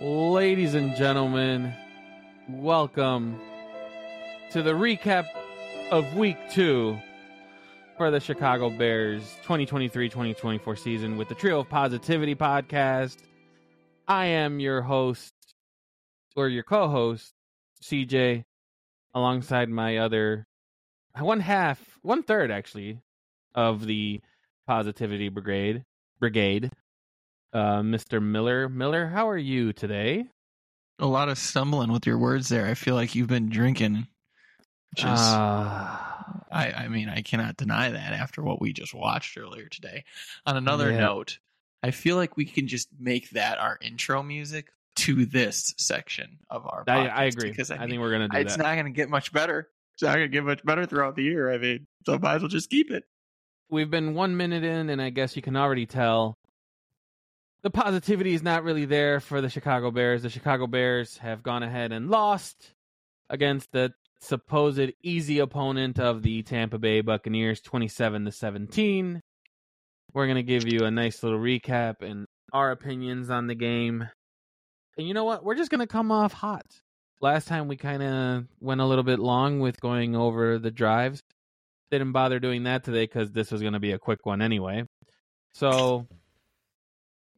Ladies and gentlemen, welcome to the recap of week two for the Chicago Bears 2023 2024 season with the Trio of Positivity podcast. I am your host, or your co host, CJ, alongside my other one half, one third actually, of the Positivity Brigade. Brigade, uh, Mr. Miller. Miller, how are you today? A lot of stumbling with your words there. I feel like you've been drinking. Just, Uh, I, I mean, I cannot deny that after what we just watched earlier today. On another Yeah. note, I feel like we can just make that our intro music to this section of our. I, I agree. because I, I, mean, think we're gonna do that. it's that. not going to get much better. It's not to get much better throughout the year. I mean, so might as well just keep it. We've been one minute in, and I guess you can already tell the positivity is not really there for the Chicago Bears. The Chicago Bears have gone ahead and lost against the supposed easy opponent of the Tampa Bay Buccaneers, twenty-seven to seventeen. We're gonna give you a nice little recap and our opinions on the game. And you know what? We're just gonna come off hot. Last time we kind of went a little bit long with going over the drives didn't bother doing that today because this was going to be a quick one anyway. So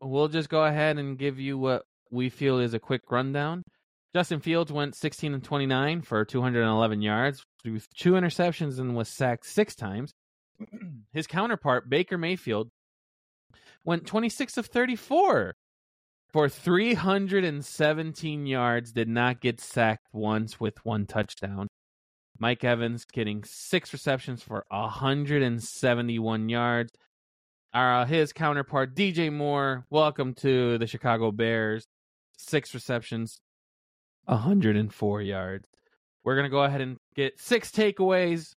we'll just go ahead and give you what we feel is a quick rundown. Justin Fields went 16 and 29 for 211 yards, threw two interceptions, and was sacked six times. His counterpart, Baker Mayfield, went 26 of 34 for 317 yards, did not get sacked once with one touchdown. Mike Evans getting six receptions for 171 yards. Uh, his counterpart, DJ Moore, welcome to the Chicago Bears. Six receptions, 104 yards. We're going to go ahead and get six takeaways.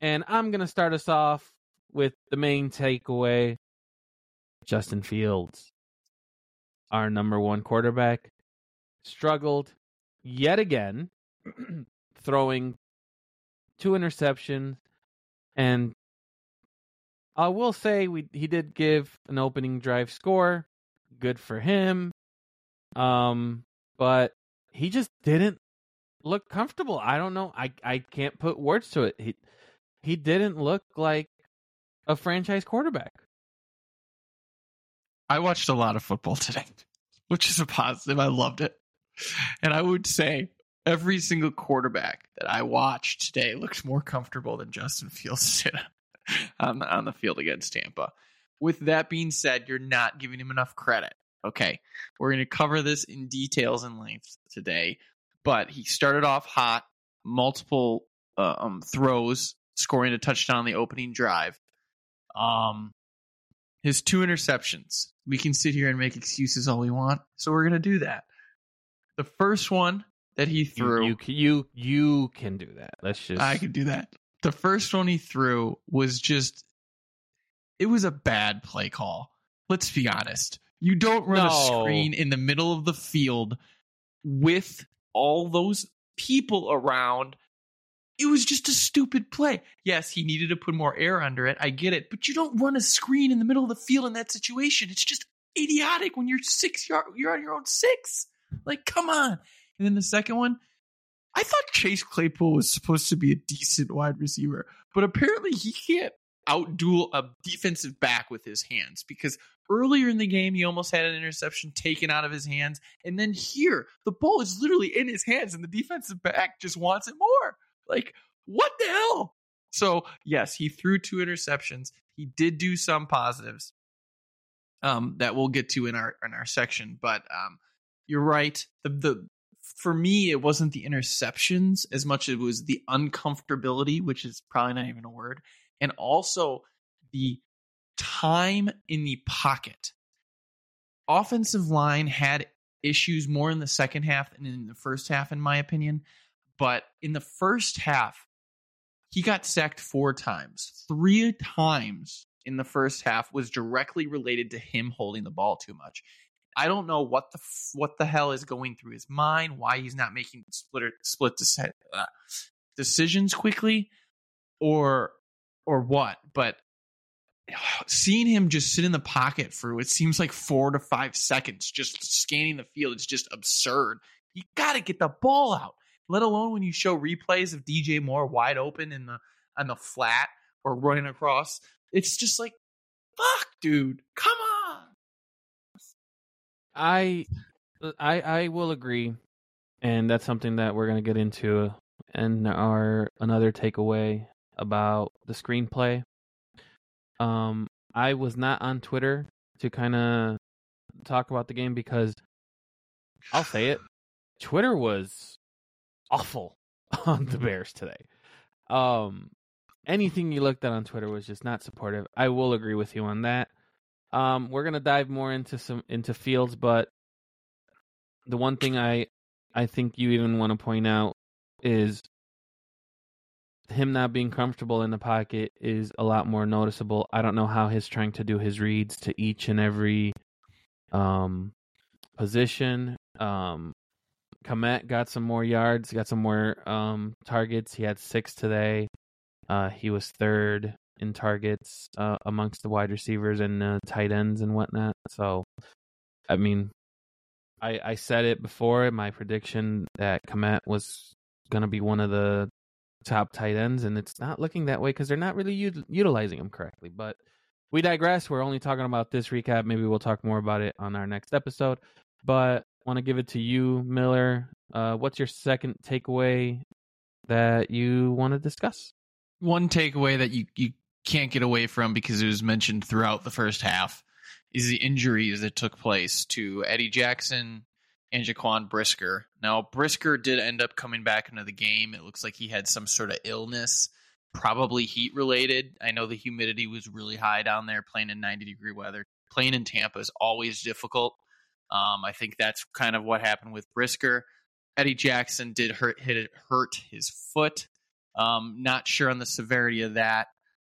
And I'm going to start us off with the main takeaway Justin Fields, our number one quarterback, struggled yet again, throwing two interceptions, and I will say we he did give an opening drive score, good for him. Um, but he just didn't look comfortable. I don't know. I I can't put words to it. He he didn't look like a franchise quarterback. I watched a lot of football today, which is a positive. I loved it. And I would say every single quarterback that I watched today looked more comfortable than Justin Fields did on the, on the field against Tampa. With that being said, you're not giving him enough credit. Okay. We're going to cover this in details and length today, but he started off hot, multiple uh, um, throws, scoring a touchdown on the opening drive. Um, his two interceptions. We can sit here and make excuses all we want, so we're gonna do that. The first one that he threw, you you, you can do that. Let's just I can do that. The first one he threw was just, it was a bad play call. Let's be honest. You don't run a screen in the middle of the field with all those people around. It was just a stupid play. Yes, he needed to put more air under it. I get it. But you don't run a screen in the middle of the field in that situation. It's just idiotic when you're six yard you're on your own six. Like, come on. And then the second one, I thought Chase Claypool was supposed to be a decent wide receiver, but apparently he can't outduel a defensive back with his hands because earlier in the game he almost had an interception taken out of his hands, and then here the ball is literally in his hands, and the defensive back just wants it more. Like, what the hell? So yes, he threw two interceptions. He did do some positives um, that we'll get to in our in our section, but um, you're right. The the for me, it wasn't the interceptions as much as it was the uncomfortability, which is probably not even a word, and also the time in the pocket. Offensive line had issues more in the second half than in the first half, in my opinion. But in the first half, he got sacked four times. Three times in the first half was directly related to him holding the ball too much. I don't know what the f- what the hell is going through his mind. Why he's not making split split uh, decisions quickly, or or what? But seeing him just sit in the pocket for it seems like four to five seconds, just scanning the field, it's just absurd. You got to get the ball out. Let alone when you show replays of DJ Moore wide open in the on the flat or running across. It's just like, fuck, dude, come on. I I I will agree, and that's something that we're gonna get into and our another takeaway about the screenplay. Um, I was not on Twitter to kind of talk about the game because I'll say it, Twitter was awful on the Bears today. Um, anything you looked at on Twitter was just not supportive. I will agree with you on that. Um, we're gonna dive more into some into Fields, but the one thing I I think you even want to point out is him not being comfortable in the pocket is a lot more noticeable. I don't know how he's trying to do his reads to each and every um position. Um Kmet got some more yards, got some more um targets. He had 6 today. Uh he was third in targets uh, amongst the wide receivers and uh, tight ends and whatnot. So, I mean, I I said it before my prediction that Kmet was going to be one of the top tight ends, and it's not looking that way because they're not really u- utilizing him correctly. But we digress. We're only talking about this recap. Maybe we'll talk more about it on our next episode. But I want to give it to you, Miller. Uh, what's your second takeaway that you want to discuss? One takeaway that you you can't get away from because it was mentioned throughout the first half is the injuries that took place to Eddie Jackson and Jaquan Brisker. Now, Brisker did end up coming back into the game. It looks like he had some sort of illness, probably heat related. I know the humidity was really high down there playing in 90 degree weather. Playing in Tampa is always difficult. Um, I think that's kind of what happened with Brisker. Eddie Jackson did hurt hit hurt his foot. Um, not sure on the severity of that.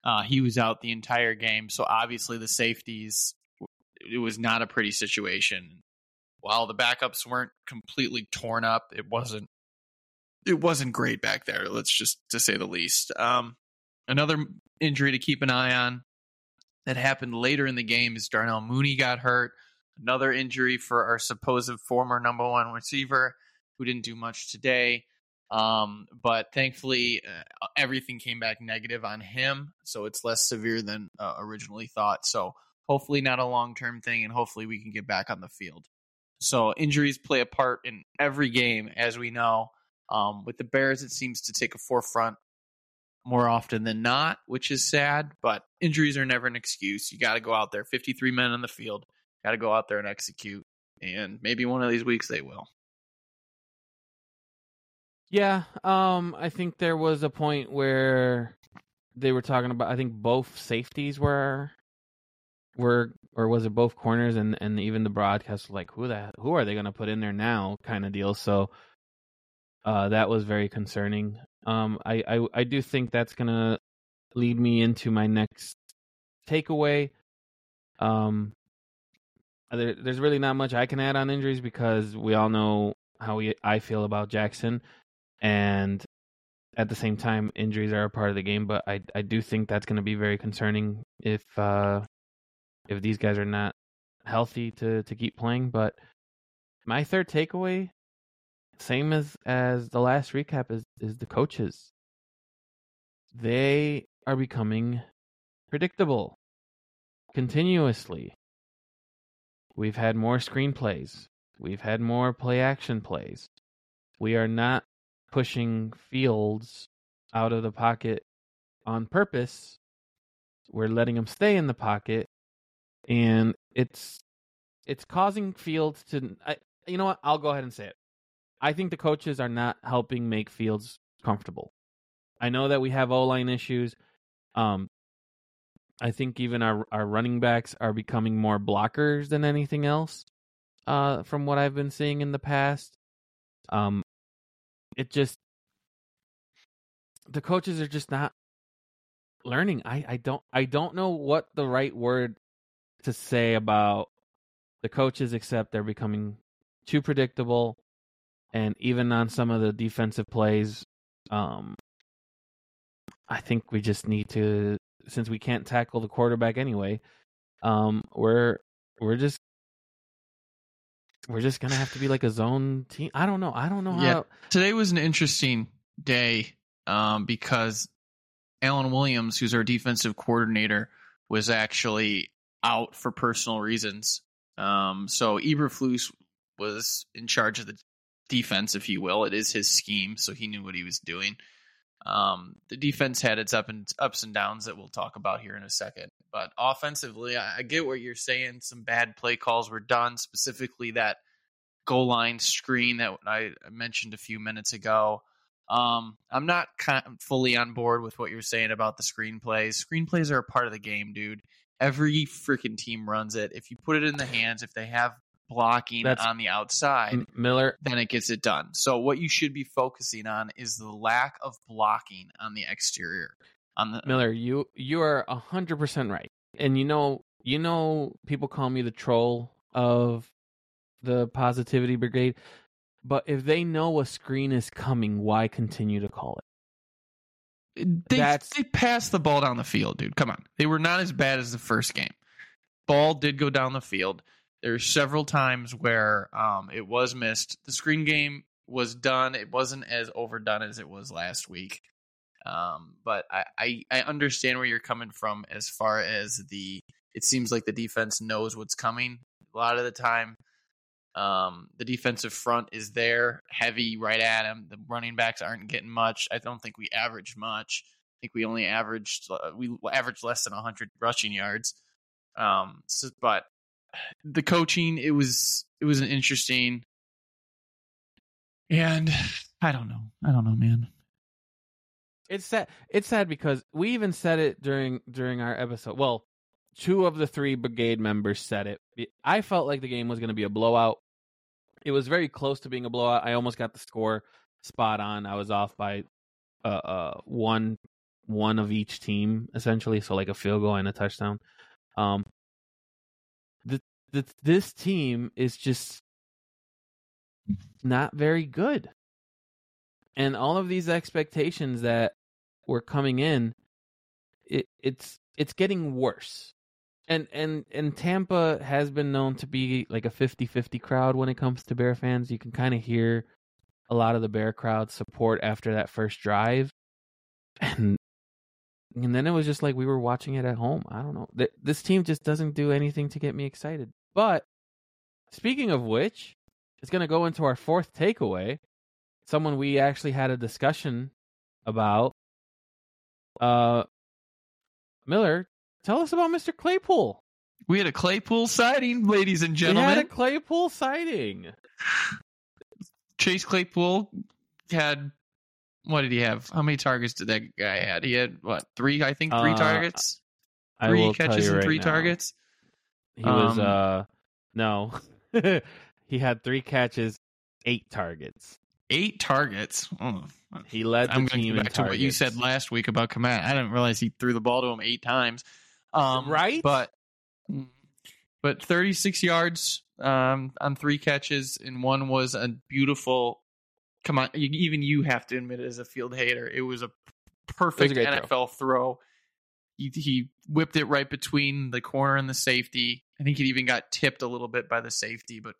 Uh, he was out the entire game, so obviously the safeties. It was not a pretty situation. While the backups weren't completely torn up, it wasn't. It wasn't great back there. Let's just to say the least. Um, another injury to keep an eye on that happened later in the game is Darnell Mooney got hurt. Another injury for our supposed former number one receiver who didn't do much today. Um, but thankfully, uh, everything came back negative on him, so it's less severe than uh, originally thought. So hopefully, not a long term thing, and hopefully, we can get back on the field. So injuries play a part in every game, as we know. Um, with the Bears, it seems to take a forefront more often than not, which is sad. But injuries are never an excuse. You got to go out there. Fifty-three men on the field. Got to go out there and execute. And maybe one of these weeks they will. Yeah, um, I think there was a point where they were talking about. I think both safeties were were or was it both corners and and even the broadcast was like who the who are they going to put in there now kind of deal. So uh, that was very concerning. Um, I, I I do think that's going to lead me into my next takeaway. Um, there, there's really not much I can add on injuries because we all know how we I feel about Jackson and at the same time injuries are a part of the game but i i do think that's going to be very concerning if uh if these guys are not healthy to to keep playing but my third takeaway same as as the last recap is is the coaches. They are becoming predictable continuously. We've had more screenplays we've had more play action plays. We are not pushing Fields out of the pocket on purpose. We're letting him stay in the pocket, and it's it's causing Fields to. I, you know what? I'll go ahead and say it. I think the coaches are not helping make Fields comfortable. I know that we have O line issues. Um, I think even our our running backs are becoming more blockers than anything else. Uh, from what I've been seeing in the past, um, it just the coaches are just not learning. I, I don't I don't know what the right word to say about the coaches except they're becoming too predictable and even on some of the defensive plays um I think we just need to since we can't tackle the quarterback anyway, um, we're we're just we're just gonna have to be like a zone team. I don't know. I don't know how. Yeah. Today was an interesting day um, because Alan Williams, who's our defensive coordinator, was actually out for personal reasons. Um, so Eberflus was in charge of the defense, if you will. It is his scheme, so he knew what he was doing. Um, the defense had its up and ups and downs that we'll talk about here in a second. But offensively, I, I get what you're saying. Some bad play calls were done, specifically that goal line screen that I mentioned a few minutes ago. Um, I'm not fully on board with what you're saying about the screenplays. Screenplays are a part of the game, dude. Every freaking team runs it. If you put it in the hands, if they have blocking That's- on the outside, M- Miller, then it gets it done. So what you should be focusing on is the lack of blocking on the exterior. On the Miller, you you are a hundred percent right. And you know, you know, people call me the troll of the positivity brigade. But if they know a screen is coming, why continue to call it? they That's- they passed the ball down the field, dude. Come on, they were not as bad as the first game. Ball did go down the field. There's several times where um, it was missed. The screen game was done. It wasn't as overdone as it was last week. Um, but I, I I understand where you're coming from as far as the. It seems like the defense knows what's coming a lot of the time. Um, the defensive front is there, heavy right at him. The running backs aren't getting much. I don't think we averaged much. I think we only averaged uh, we averaged less than 100 rushing yards. Um, so, but the coaching it was it was an interesting, and I don't know, I don't know, man. It's sad. It's sad because we even said it during during our episode. Well, two of the three brigade members said it. I felt like the game was going to be a blowout. It was very close to being a blowout. I almost got the score spot on. I was off by uh, uh one one of each team essentially, so like a field goal and a touchdown. Um, the, the this team is just not very good and all of these expectations that were coming in it it's it's getting worse. And and and Tampa has been known to be like a 50-50 crowd when it comes to Bear fans. You can kind of hear a lot of the Bear crowd support after that first drive. And and then it was just like we were watching it at home. I don't know. This team just doesn't do anything to get me excited. But speaking of which it's going to go into our fourth takeaway someone we actually had a discussion about. Uh, Miller, tell us about Mr. Claypool. We had a Claypool sighting, ladies and gentlemen. We had a Claypool sighting. Chase Claypool had what did he have? How many targets did that guy had? He had what three? I think three Uh, targets, three catches and right three now. targets. He was Um, uh no. he had three catches, eight targets. Eight targets. Oh, He led the I'm going to team back to what you said last week about Kmet. I didn't realize he threw the ball to him eight times. Um, Right? But but 36 yards um, on three catches, and one was a beautiful. Come on, even you have to admit it as a field hater. It was a perfect great NFL throw. He, he whipped it right between the corner and the safety. I think it even got tipped a little bit by the safety, but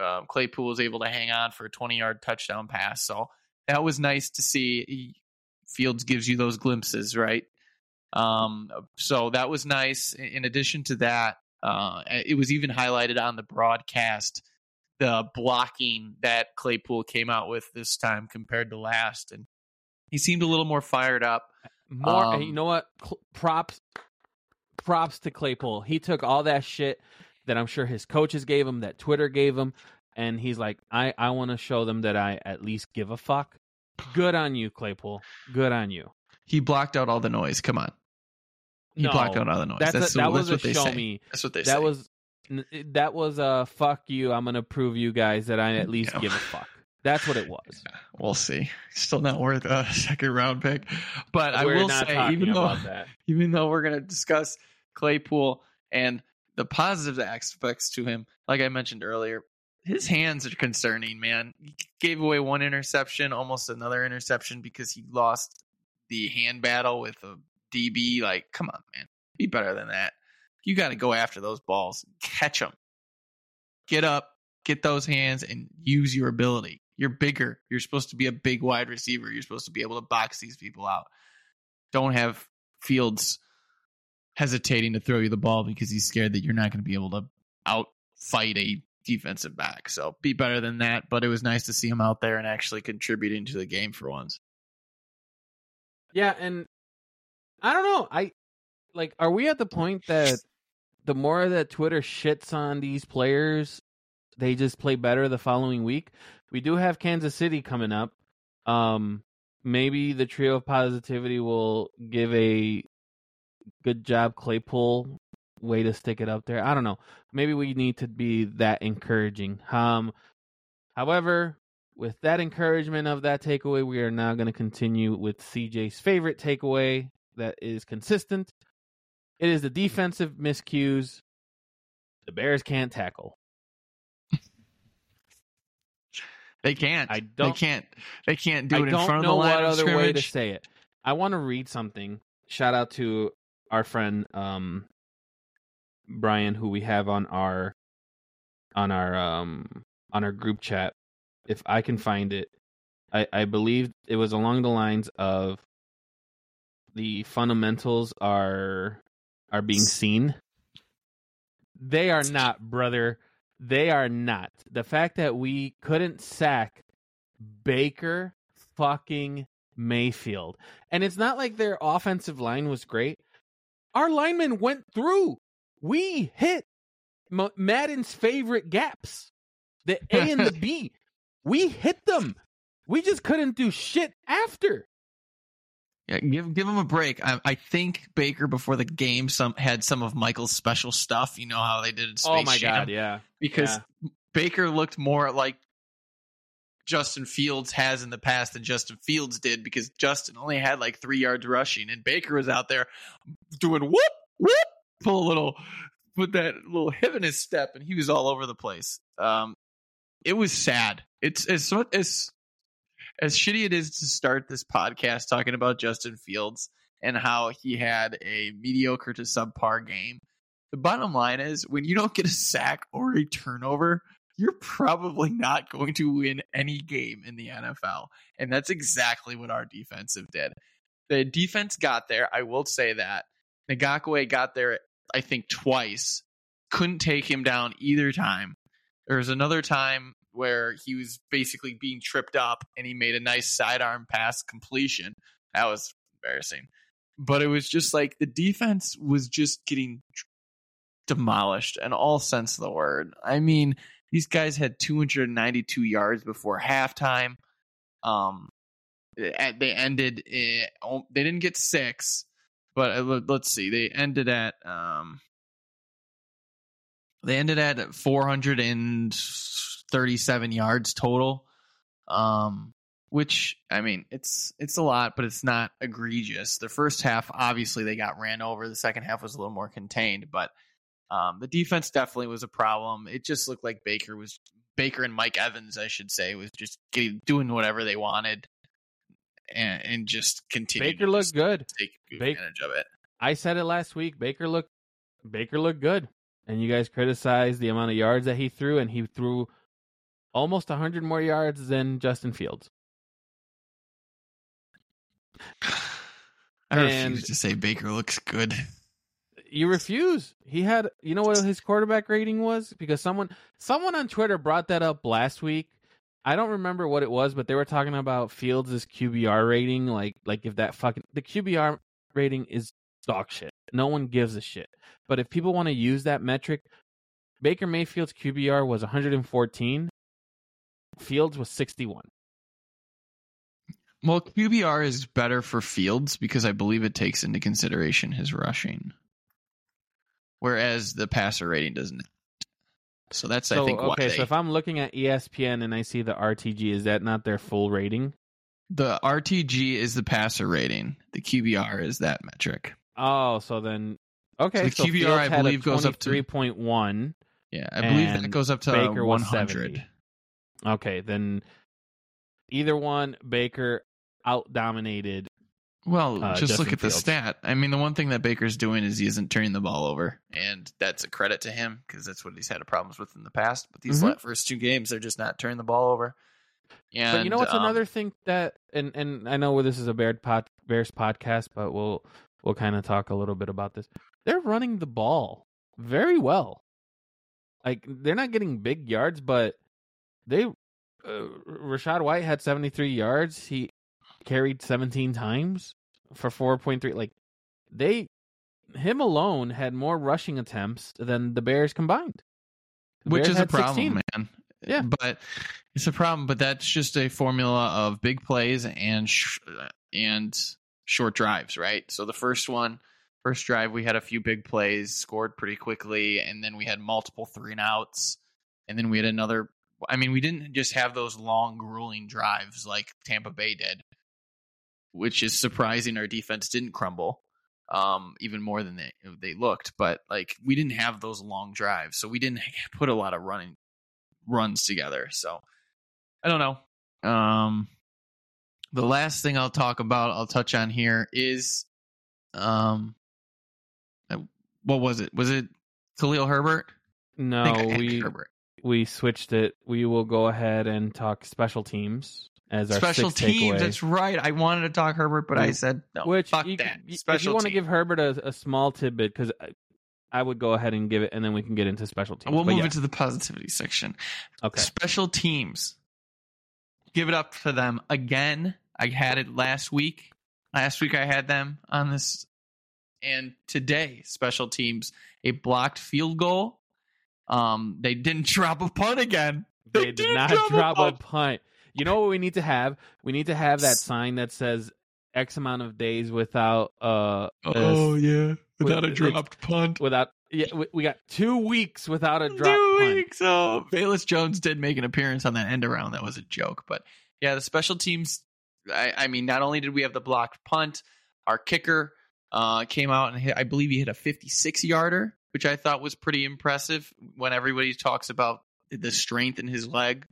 um, Claypool was able to hang on for a 20 yard touchdown pass. So that was nice to see. Fields gives you those glimpses, right? Um, so that was nice. In addition to that, uh, it was even highlighted on the broadcast the blocking that Claypool came out with this time compared to last, and he seemed a little more fired up. More, Um, you know what? Props, props to Claypool. He took all that shit that I'm sure his coaches gave him, that Twitter gave him, and he's like, I, I want to show them that I at least give a fuck. Good on you, Claypool. Good on you. He blocked out all the noise. Come on, he No, blocked out all the noise. That's, That's, a, that that's was what they say. me. That's what they That say. was that was a fuck you. I'm gonna prove you guys that I at least Yeah. give a fuck. That's what it was. We'll see. Still not worth a second round pick, but I We're will say, even though that. even though we're going to discuss Claypool and the positive aspects to him, like I mentioned earlier, his hands are concerning, man. He gave away one interception, almost another interception because he lost the hand battle with a DB. Like, come on, man, be better than that. You got to go after those balls, catch them, get up, get those hands, and use your ability. You're bigger. You're supposed to be a big wide receiver. You're supposed to be able to box these people out. Don't have Fields hesitating to throw you the ball because he's scared that you're not going to be able to outfight a defensive back. So be better than that. But it was nice to see him out there and actually contributing to the game for once. Yeah, and I don't know. I like. Are we at the point that the more that Twitter shits on these players, they just play better the following week? We do have Kansas City coming up. Um, maybe the trio of positivity will give a good job Claypool way to stick it up there. I don't know. Maybe we need to be that encouraging. Um, however, with that encouragement of that takeaway, we are now going to continue with CJ's favorite takeaway that is consistent. It is the defensive miscues. The Bears can't tackle. They can't. I don't. They can't. They can't do I it in don't front of know the line what of other way to scrimmage. say it. I want to read something. Shout out to our friend um, Brian, who we have on our on our um on our group chat. If I can find it, I I believe it was along the lines of the fundamentals are are being seen. They are not, brother. They are not. The fact that we couldn't sack Baker fucking Mayfield. And it's not like their offensive line was great. Our linemen went through. We hit M- Madden's favorite gaps the A and the B. We hit them. We just couldn't do shit after. Yeah, give give him a break. I, I think Baker before the game some had some of Michael's special stuff. You know how they did in Space oh my Jam? god, yeah. because Baker looked more like Justin Fields has in the past than Justin Fields did because Justin only had like three yards rushing and Baker was out there doing whoop whoop pull a little put that little hip in his step and he was all over the place. Um, it was sad. It's as as as shitty it is to start this podcast talking about Justin Fields and how he had a mediocre to subpar game. The bottom line is when you don't get a sack or a turnover, you're probably not going to win any game in the NFL. And that's exactly what our defensive did. The defense got there. I will say that. Ngakoue got there, I think, twice. Couldn't take him down either time. There was another time where he was basically being tripped up and he made a nice sidearm pass completion. That was embarrassing. But it was just like the defense was just getting demolished in all sense of the word. I mean, these guys had 292 yards before halftime. Um, at- they ended. eh, They didn't get six, but let- let's see. They ended at um. They ended at 437 yards total. Um, which I mean, it's it's a lot, but it's not egregious. The first half, obviously, they got ran over. The second half was a little more contained, but um, the defense definitely was a problem. It just looked like Baker was Baker and Mike Evans, I should say, was just getting, doing whatever they wanted, and, and just continued. Baker to looked good. Take advantage of it. I said it last week. Baker looked Baker looked good. And you guys criticized the amount of yards that he threw, and he threw almost 100 more yards than Justin Fields. I And- refuse to say Baker looks good. You refuse. He had, you know what his quarterback rating was? Because someone, someone on Twitter brought that up last week. I don't remember what it was, but they were talking about Fields' QBR rating. Like, like if that fucking the QBR rating is dog shit. No one gives a shit. But if people want to use that metric, Baker Mayfield's QBR was 114. Fields was 61. Well, QBR is better for Fields because I believe it takes into consideration his rushing, whereas the passer rating doesn't. So that's So I think okay, they, so if I'm looking at ESPN and I see the RTG, is that not their full rating? the RTG is the passer rating. The QBR is that metric. Oh, so then okay. So the QBR, I believe, goes up to- three point one. Yeah, I believe that goes up to Baker 100. Okay, then either one, Baker out dominated Well, uh, just look Justin at the stat. I mean, the one thing that Baker's doing is he isn't turning the ball over, and that's a credit to him because that's what he's had problems with in the past. But these Mhm. first two games, they're just not turning the ball over. And, but you know what's um, another thing that and and I know this is a Bear pod, Bears podcast, but we'll we'll kind of talk a little bit about this. They're running the ball very well. Like they're not getting big yards, but they uh, Rachaad White had 73 yards. He carried 17 times for 4.3 like they him alone had more rushing attempts than the Bears combined. The which Bears is a problem, 16. man. Yeah. but it's a problem. But that's just a formula of big plays and sh- and short drives, right? So the first one, first drive, we had a few big plays, scored pretty quickly, and then we had multiple three and outs, and then we had another. I mean, we didn't just have those long, grueling drives like Tampa Bay did, which is surprising. Our defense didn't crumble um, even more than they they looked. But like we didn't have those long drives, so we didn't put a lot of running runs together. So I don't know. Um, the last thing I'll talk about, I'll touch on here is, um, uh, what was it? Was it Khalil Herbert? No, think I had we Herbert. we switched it. We will go ahead and talk special teams as our Special sixth teams. takeaway. That's right. I wanted to talk Herbert, but I Mm. said no. Which fuck you, that. you- if you want to give Herbert a, a small tidbit, because I, I would go ahead and give it, and then we can get into special teams. We'll But move yeah, into the positivity section. okay. Special teams. Give it up for them again. I had it last week. Last week I had them on this. And today, special teams, a blocked field goal. Um, they didn't drop a punt again. They, They did didn't not drop a drop a punt. You know what we need to have? We need to have that sign that says X amount of days without uh Oh yeah, without a dropped punt. without yeah we, we got two weeks without a drop Two punt. weeks. Oh, Velus Jones did make an appearance on that end around. That was a joke, but yeah, the special teams. I, I mean, not only did we have the blocked punt, our kicker uh, came out and hit, I believe he hit a 56 yarder, which I thought was pretty impressive. When everybody talks about the strength in his leg,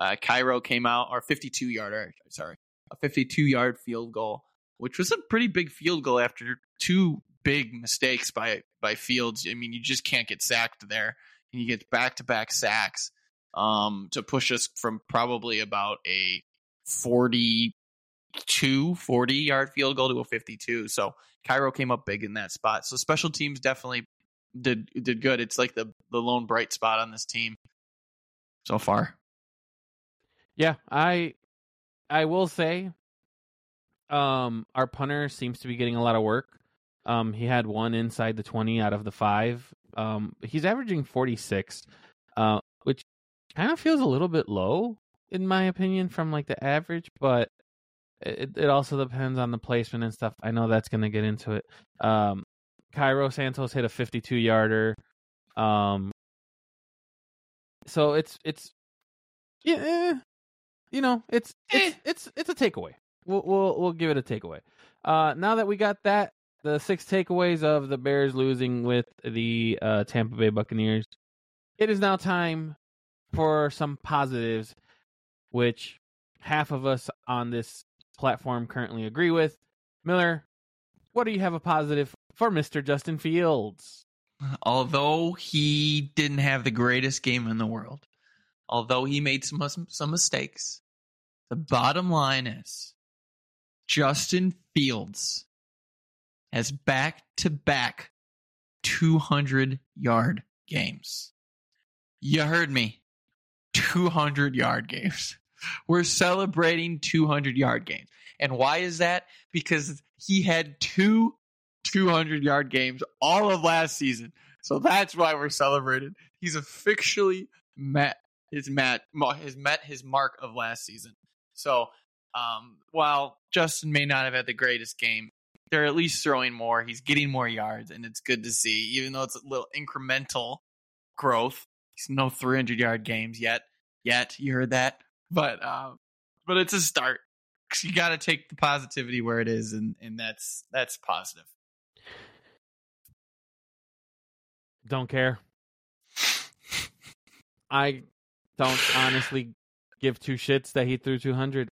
uh, Cairo came out, or 52 yarder. Sorry, a 52 yard field goal, which was a pretty big field goal after two big mistakes by by Fields. I mean, you just can't get sacked there. And you get back to back sacks um, to push us from probably about a 42, 40 yard field goal to a 52. So Cairo came up big in that spot. So special teams definitely did did good. It's like the the lone bright spot on this team so far. Yeah, I I will say um our punter seems to be getting a lot of work. Um he had one inside the 20 out of the 5. Um he's averaging 46 uh which kind of feels a little bit low in my opinion from like the average, but it it also depends on the placement and stuff. I know that's going to get into it. Um Cairo Santos hit a 52 yarder. Um so it's it's yeah, eh, you know, it's it's Eh. it's it's a takeaway. We'll we'll we'll give it a takeaway. Uh, now that we got that, the six takeaways of the Bears losing with the uh, Tampa Bay Buccaneers, it is now time for some positives, which half of us on this platform currently agree with. Miller, what do you have a positive for Mister Justin Fields? Although he didn't have the greatest game in the world, although he made some some mistakes, the bottom line is Justin Fields has back to back 200 yard games. You heard me. 200 yard games. We're celebrating 200 yard games. And why is that? Because he had two 200 yard games all of last season. So that's why we're celebrating. He's officially met his met has met his mark of last season. So um, while Justin may not have had the greatest game, they're at least throwing more. He's getting more yards, and it's good to see. Even though it's a little incremental growth, he's no 300 yard games yet. Yet you heard that, but um, but it's a start. 'Cause You got to take the positivity where it is, and and that's that's positive. Don't care. I don't honestly give two shits that he threw 200.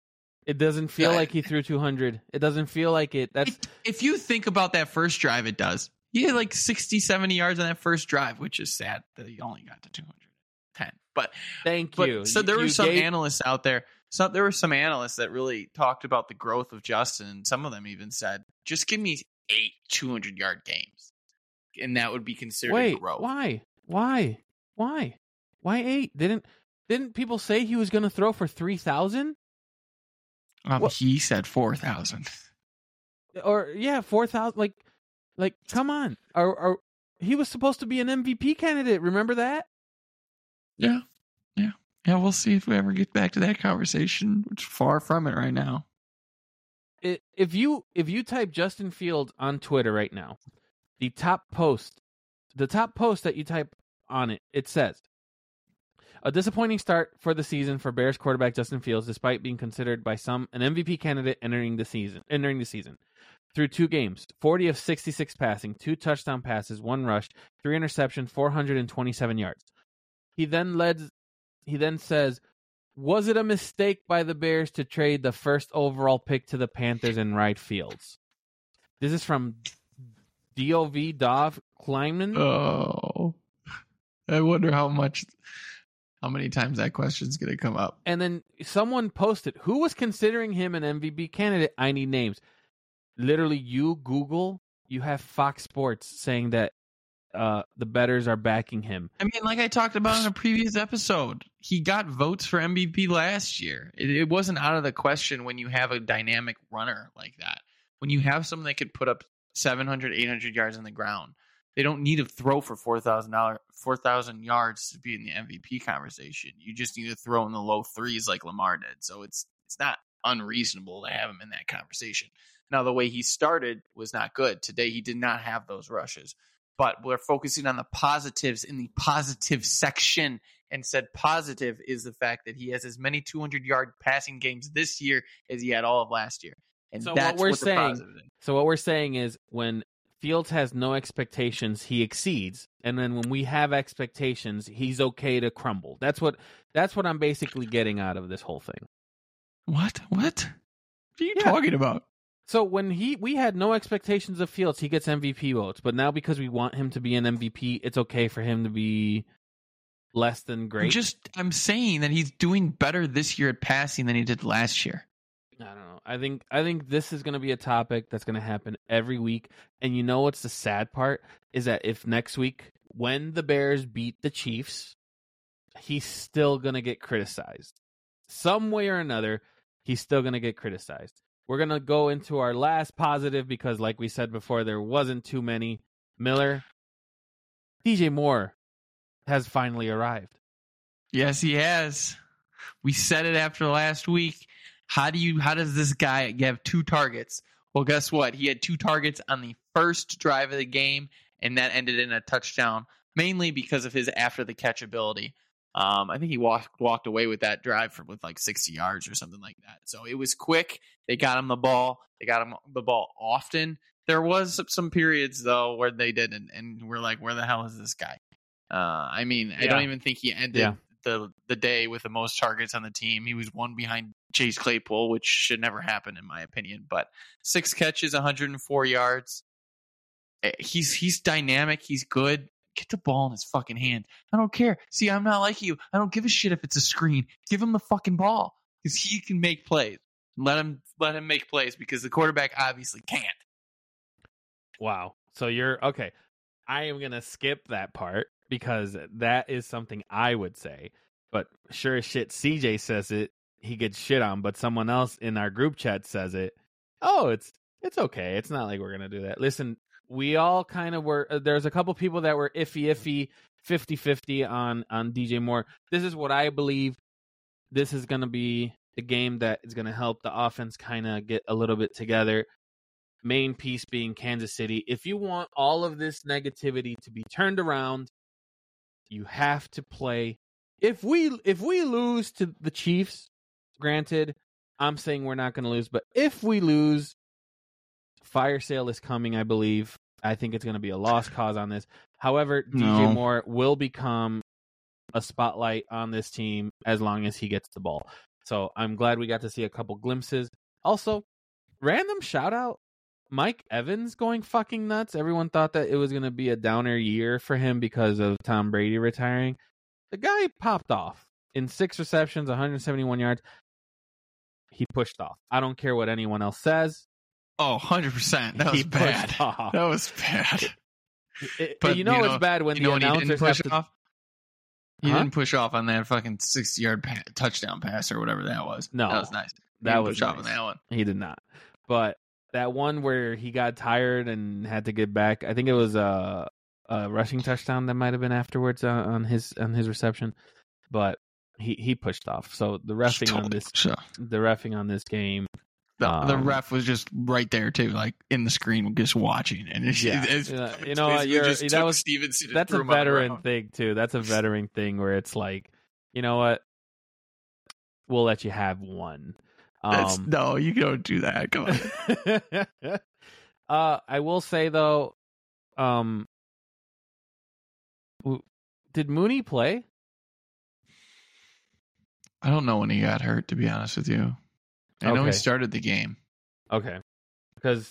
It doesn't feel Yeah. like he threw 200. It doesn't feel like it. That's if you think about that first drive, it does. He had like 60, 70 yards on that first drive, which is sad that he only got to 210. But thank But you. so there You were some gave- analysts out there. So there were some analysts that really talked about the growth of Justin. and Some of them even said, "Just give me eight 200 yard games, and that would be considered Wait, growth." why? Why? Why? Why eight? Didn't didn't people say he was going to throw for 3,000? Um, What- he said four thousand. Or yeah, 4,000 like like come on. Or, or he was supposed to be an MVP candidate. Remember that? Yeah, yeah, yeah. We'll see if we ever get back to that conversation. Which far from it right now. it, if you if you type Justin Field on Twitter right now, the top post, the top post that you type on it, it says a disappointing start for the season for Bears quarterback Justin Fields, despite being considered by some an MVP candidate entering the season. Entering the season. Through two games, 40 of 66 passing, two touchdown passes, one rush, three interception, 427 yards. He then led. He then says, was it a mistake by the Bears to trade the first overall pick to the Panthers in right fields? This is from Dov Dov Kleinman. Oh, I wonder how much, how many times that question's going to come up. and then someone posted, who was considering him an MVP candidate? I need names. Literally, you Google, you have Fox Sports saying that uh, the betters are backing him. I mean, like I talked about in a previous episode, he got votes for MVP last year. It, it wasn't out of the question when you have a dynamic runner like that. When you have someone that could put up 700, 800 yards on the ground, they don't need to throw for $4,000 4,000 yards to be in the MVP conversation. You just need to throw in the low threes like Lamar did. So it's it's not unreasonable to have him in that conversation. Now, the way he started was not good. Today, he did not have those rushes but we're focusing on the positives in the positive section and said positive is the fact that he has as many 200 yard passing games this year as he had all of last year and So what we're what saying- So what we're saying is when Fields has no expectations, he exceeds, and then when we have expectations, he's okay to crumble. That's what that's what I'm basically getting out of this whole thing. what what what are you Yeah. talking about So when he we had no expectations of Fields, he gets MVP votes, but now because we want him to be an MVP, it's okay for him to be less than great. just i'm saying that he's doing better this year at passing than he did last year I don't know. I think I think this is going to be a topic that's going to happen every week. And you know what's the sad part is that if next week when the Bears beat the Chiefs, he's still going to get criticized. Some way or another, he's still going to get criticized. We're going to go into our last positive because like we said before there wasn't too many. Miller DJ Moore has finally arrived. yes he has we said it after last week how do you how does this guy have two targets? Well guess what? He had two targets on the first drive of the game and that ended in a touchdown mainly because of his after the catch ability. Um, i think he walked walked away with that drive for with like 60 yards or something like that. So it was quick. They got him the ball. They got him the ball often. There was some periods though where they didn't and we're like where the hell is this guy? Uh, i mean i don't even think he ended Yeah. the the day with the most targets on the team. He was one behind Chase Claypool, which should never happen in my opinion. But six catches, 104 yards. Eh, He's he's dynamic. He's good. Get the ball in his fucking hand. I don't care. See, I'm not like you. I don't give a shit if it's a screen. Give him the fucking ball because he can make plays. Let him let him make plays because the quarterback obviously can't. Wow. So you're okay. I am gonna skip that part because that is something I would say. But sure as shit, CJ says it, he gets shit on. But someone else in our group chat says it. Oh, it's it's okay. It's not like we're gonna do that. Listen, we all kind of were. Uh, there's a couple people that were iffy, iffy, 50-50 on on DJ Moore. This is what I believe. This is gonna be the game that is gonna help the offense kind of get a little bit together main piece being Kansas City. If you want all of this negativity to be turned around, you have to play. If we if we lose to the Chiefs, granted, I'm saying we're not going to lose, but if we lose, fire sale is coming, I believe. I think it's going to be a lost cause on this. However, DJ No. Moore will become a spotlight on this team as long as he gets the ball. So I'm glad we got to see a couple glimpses. Also, random shout out Mike Evans going fucking nuts. Everyone thought that it was going to be a downer year for him because of Tom Brady retiring. The guy popped off in six receptions, 171 yards. He pushed off. I don't care what anyone else says. Oh, 100%. That was he bad. off. That was bad. It- But, you know you it's bad when you the know he didn't announcers push to. off? He Huh? didn't push off on that fucking 60 yard pa- touchdown pass or whatever that was. No. That was nice. He That didn't was push off on that one. He did not. But that one where he got tired and had to get back, I think it was a, a rushing touchdown that might have been afterwards uh, on his on his reception. But he he pushed off. So the refing on this the refing on this game. The, the Um, ref was just right there too, like in the screen, just watching. And it's, Yeah. it's, it's you know what, you're- just that was- Stevenson That's a the veteran thing too. That's a veteran thing where it's like, you know what? We'll let you have one. Um, no, you don't do that. Come on. uh, I will say though, um, did Mooney play? I don't know when he got hurt, to be honest with you. I know Okay. he started the game. Okay, because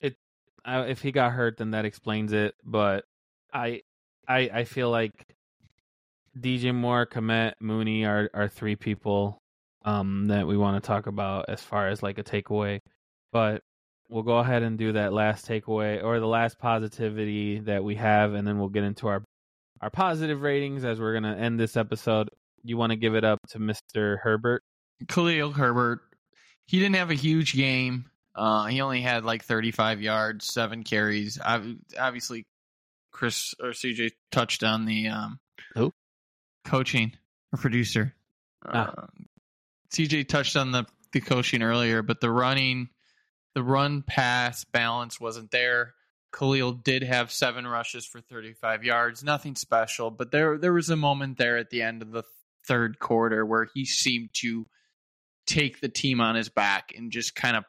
it uh, if he got hurt, then that explains it. But I I I feel like DJ Moore, Kmet, Mooney are are three people um that we want to talk about as far as like a takeaway. But we'll go ahead and do that last takeaway or the last positivity that we have, and then we'll get into our our positive ratings as we're gonna end this episode. You want to give it up to Mr. Herbert? Khalil Herbert, he didn't have a huge game. Uh, he only had like 35 yards, seven carries. Ob- Obviously, Chris or CJ touched on the um, Who? coaching or producer. Ah. Uh, CJ touched on the the coaching earlier, but the running, the run pass balance wasn't there. Khalil did have seven rushes for 35 yards, nothing special, but there there was a moment there at the end of the third quarter where he seemed to take the team on his back and just kind of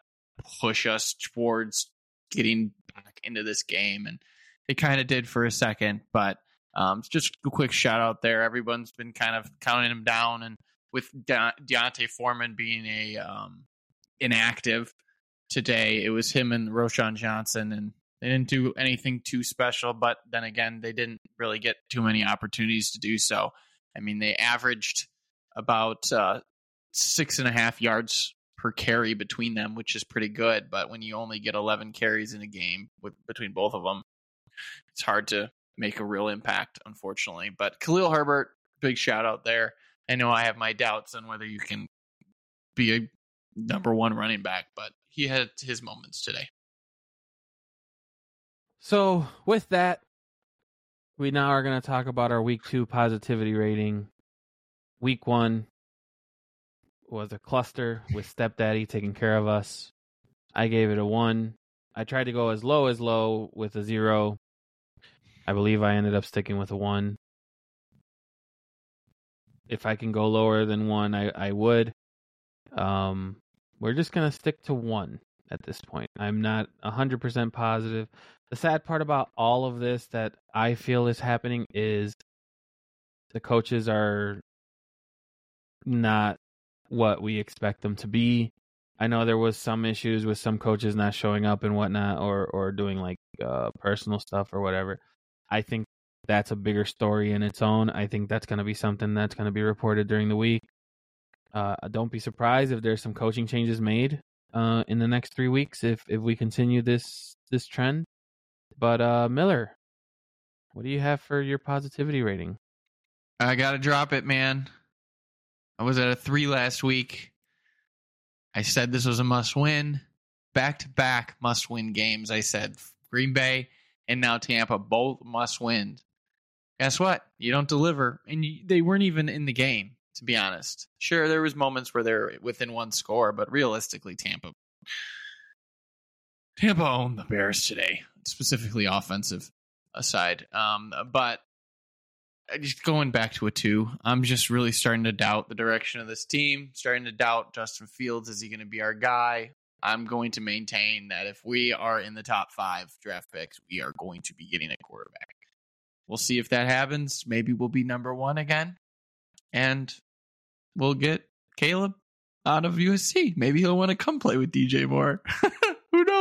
push us towards getting back into this game and they kind of did for a second but um, just a quick shout out there. Everyone's been kind of counting him down and with De- D'Onta Foreman being a um, inactive today it was him and Roschon Johnson and they didn't do anything too special but then again they didn't really get too many opportunities to do so I mean, they averaged about uh, six and a half yards per carry between them, which is pretty good. But when you only get 11 carries in a game with between both of them, it's hard to make a real impact, unfortunately. But Khalil Herbert, big shout out there. I know I have my doubts on whether you can be a number one running back, but he had his moments today. So with that, we now are going to talk about our week two positivity rating. Week one was a cluster with stepdaddy taking care of us. I gave it a one. I tried to go as low as low with a zero. I believe I ended up sticking with a one. If I can go lower than one, I, I would. Um, we're just gonna stick to one at this point. I'm not hundred percent positive. The sad part about all of this that I feel is happening is the coaches are not what we expect them to be. I know there was some issues with some coaches not showing up and whatnot, or or doing like uh, personal stuff or whatever. I think that's a bigger story in its own. I think that's going to be something that's going to be reported during the week. Uh, don't be surprised if there's some coaching changes made uh, in the next three weeks if if we continue this this trend. But uh, Miller, what do you have for your positivity rating? I got to drop it, man. I was at a three last week. I said this was a must win. Back to back must win games. I said Green Bay and now Tampa both must win. Guess what? You don't deliver, and you, they weren't even in the game. To be honest, sure there was moments where they're within one score, but realistically, Tampa Tampa owned the Bears today, specifically offensive aside. Um, but just going back to a two, I'm just really starting to doubt the direction of this team. Starting to doubt Justin Fields. Is he going to be our guy? I'm going to maintain that if we are in the top five draft picks, we are going to be getting a quarterback. We'll see if that happens. Maybe we'll be number one again, and we'll get Caleb out of USC. Maybe he'll want to come play with DJ Moore.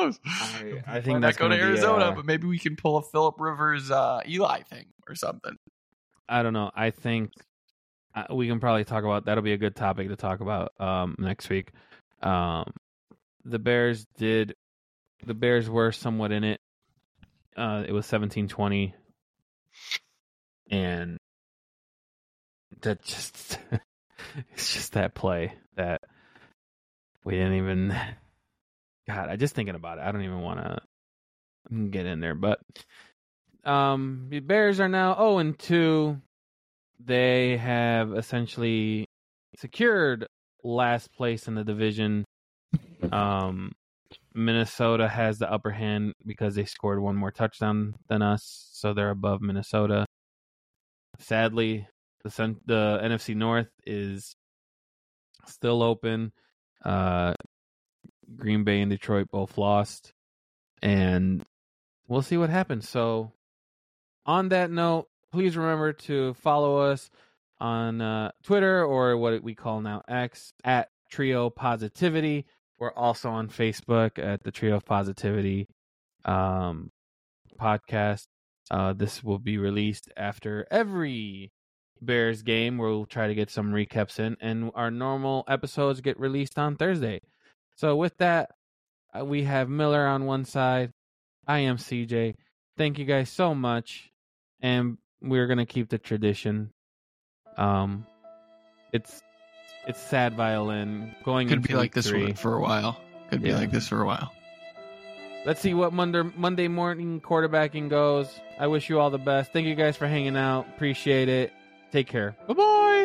Who knows? I, I think not that's go to gonna be, Arizona, uh, but maybe we can pull a Philip Rivers uh, Eli thing or something. I don't know. I think uh, we can probably talk about that'll be a good topic to talk about um, next week. Um, the Bears did the Bears were somewhat in it. Uh, it was seventeen twenty, and that just it's just that play that we didn't even. God, I just thinking about it. I don't even want to get in there, but um, the Bears are now zero and two. They have essentially secured last place in the division. Um, Minnesota has the upper hand because they scored one more touchdown than us, so they're above Minnesota. Sadly, the the NFC North is still open. Uh, Green Bay and Detroit both lost, and we'll see what happens. So, on that note, please remember to follow us on uh, Twitter or what we call now X at Trio Positivity. We're also on Facebook at the Trio of Positivity um, podcast. Uh, this will be released after every Bears game. We'll try to get some recaps in, and our normal episodes get released on Thursday. So, with that, uh, we have Miller on one side. I am CJ. Thank you guys so much, and we're gonna keep the tradition. Um, it's it's sad violin going Could be like this three. for, for a while. Could be like this for a while. Let's see what Monday Monday morning quarterbacking goes. I wish you all the best. Thank you guys for hanging out. Appreciate it. Take care. Bye bye.